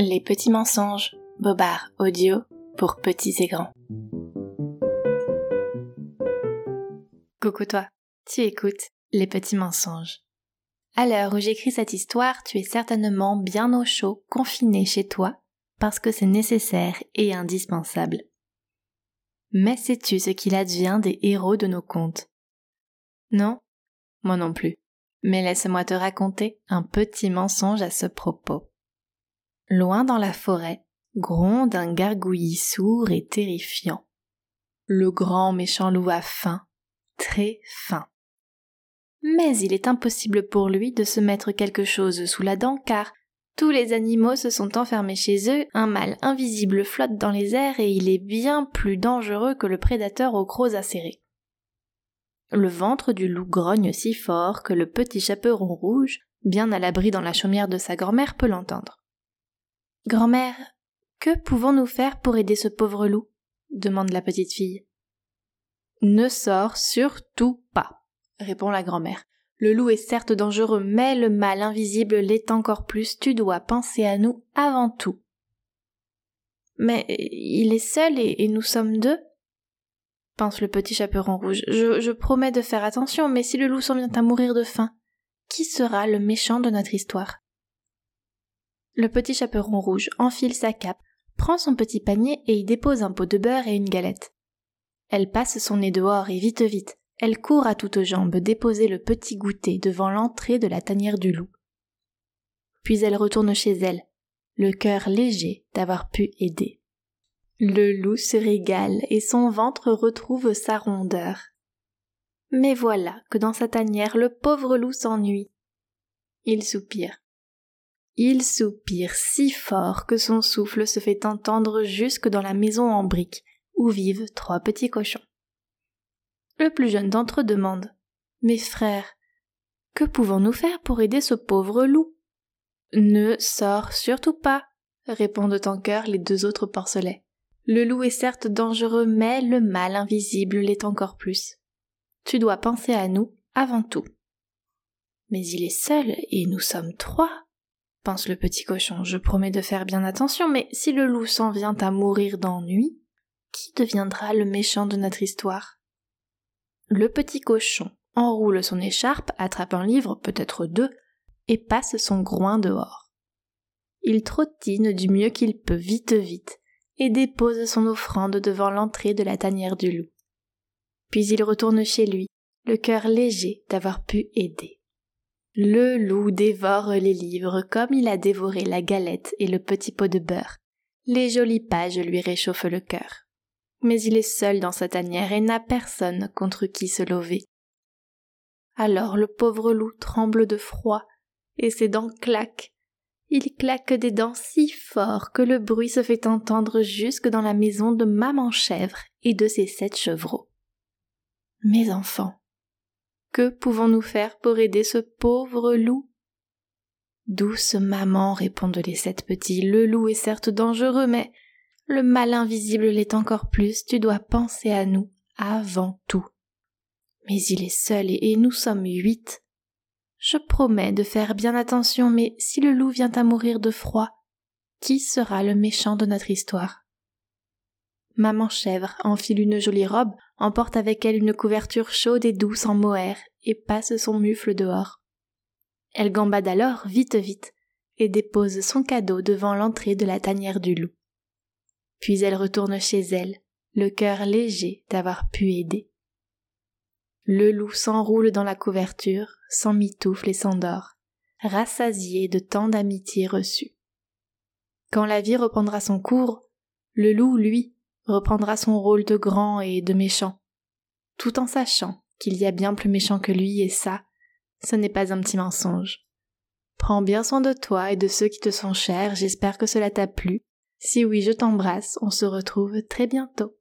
Les petits mensonges, Bobard audio pour petits et grands. Coucou toi, tu écoutes Les petits mensonges. À l'heure où j'écris cette histoire, tu es certainement bien au chaud, confiné chez toi, parce que c'est nécessaire et indispensable. Mais sais-tu ce qu'il advient des héros de nos contes? Non? Moi non plus. Mais laisse-moi te raconter un petit mensonge à ce propos. Loin dans la forêt, gronde un gargouillis sourd et terrifiant. Le grand méchant loup a faim, très faim. Mais il est impossible pour lui de se mettre quelque chose sous la dent car tous les animaux se sont enfermés chez eux, un mâle invisible flotte dans les airs et il est bien plus dangereux que le prédateur aux crocs acérés. Le ventre du loup grogne si fort que le petit chaperon rouge, bien à l'abri dans la chaumière de sa grand-mère, peut l'entendre. Grand-mère, que pouvons-nous faire pour aider ce pauvre loup? demande la petite fille. Ne sors surtout pas, répond la grand-mère. Le loup est certes dangereux, mais le mal invisible l'est encore plus. Tu dois penser à nous avant tout. Mais il est seul et, nous sommes deux pense le petit chaperon rouge. Je, je promets de faire attention, mais si le loup s'en vient à mourir de faim, qui sera le méchant de notre histoire? Le petit chaperon rouge enfile sa cape, prend son petit panier et y dépose un pot de beurre et une galette. Elle passe son nez dehors et vite vite, elle court à toutes jambes déposer le petit goûter devant l'entrée de la tanière du loup. Puis elle retourne chez elle, le cœur léger d'avoir pu aider. Le loup se régale et son ventre retrouve sa rondeur. Mais voilà que dans sa tanière le pauvre loup s'ennuie. Il soupire. Il soupire si fort que son souffle se fait entendre jusque dans la maison en briques, où vivent trois petits cochons. Le plus jeune d'entre eux demande. Mes frères, que pouvons-nous faire pour aider ce pauvre loup? Ne sors surtout pas, répondent en chœur les deux autres porcelets. Le loup est certes dangereux, mais le mal invisible l'est encore plus. Tu dois penser à nous avant tout. Mais il est seul et nous sommes trois, pense le petit cochon. Je promets de faire bien attention, mais si le loup s'en vient à mourir d'ennui, qui deviendra le méchant de notre histoire? Le petit cochon enroule son écharpe, attrape un livre, peut-être deux, et passe son groin dehors. Il trottine du mieux qu'il peut vite vite, et dépose son offrande devant l'entrée de la tanière du loup. Puis il retourne chez lui, le cœur léger d'avoir pu aider. Le loup dévore les livres comme il a dévoré la galette et le petit pot de beurre. Les jolies pages lui réchauffent le cœur. Mais il est seul dans sa tanière et n'a personne contre qui se lever. Alors le pauvre loup tremble de froid, et ses dents claquent. Il claque des dents si fort que le bruit se fait entendre jusque dans la maison de maman chèvre et de ses sept chevreaux. Mes enfants, que pouvons-nous faire pour aider ce pauvre loup? Douce maman, répondent les sept petits, le loup est certes dangereux, mais le mal invisible l'est encore plus, tu dois penser à nous avant tout. Mais il est seul et nous sommes huit. Je promets de faire bien attention, mais si le loup vient à mourir de froid, qui sera le méchant de notre histoire? Maman chèvre enfile une jolie robe, emporte avec elle une couverture chaude et douce en mohair, et passe son mufle dehors. Elle gambade alors vite vite, et dépose son cadeau devant l'entrée de la tanière du loup. Puis elle retourne chez elle, le cœur léger d'avoir pu aider. Le loup s'enroule dans la couverture, s'emmitoufle et s'endort, rassasié de tant d'amitié reçue. Quand la vie reprendra son cours, le loup, lui, reprendra son rôle de grand et de méchant, tout en sachant qu'il y a bien plus méchant que lui, et ça, ce n'est pas un petit mensonge. Prends bien soin de toi et de ceux qui te sont chers, j'espère que cela t'a plu. Si oui, je t'embrasse, on se retrouve très bientôt.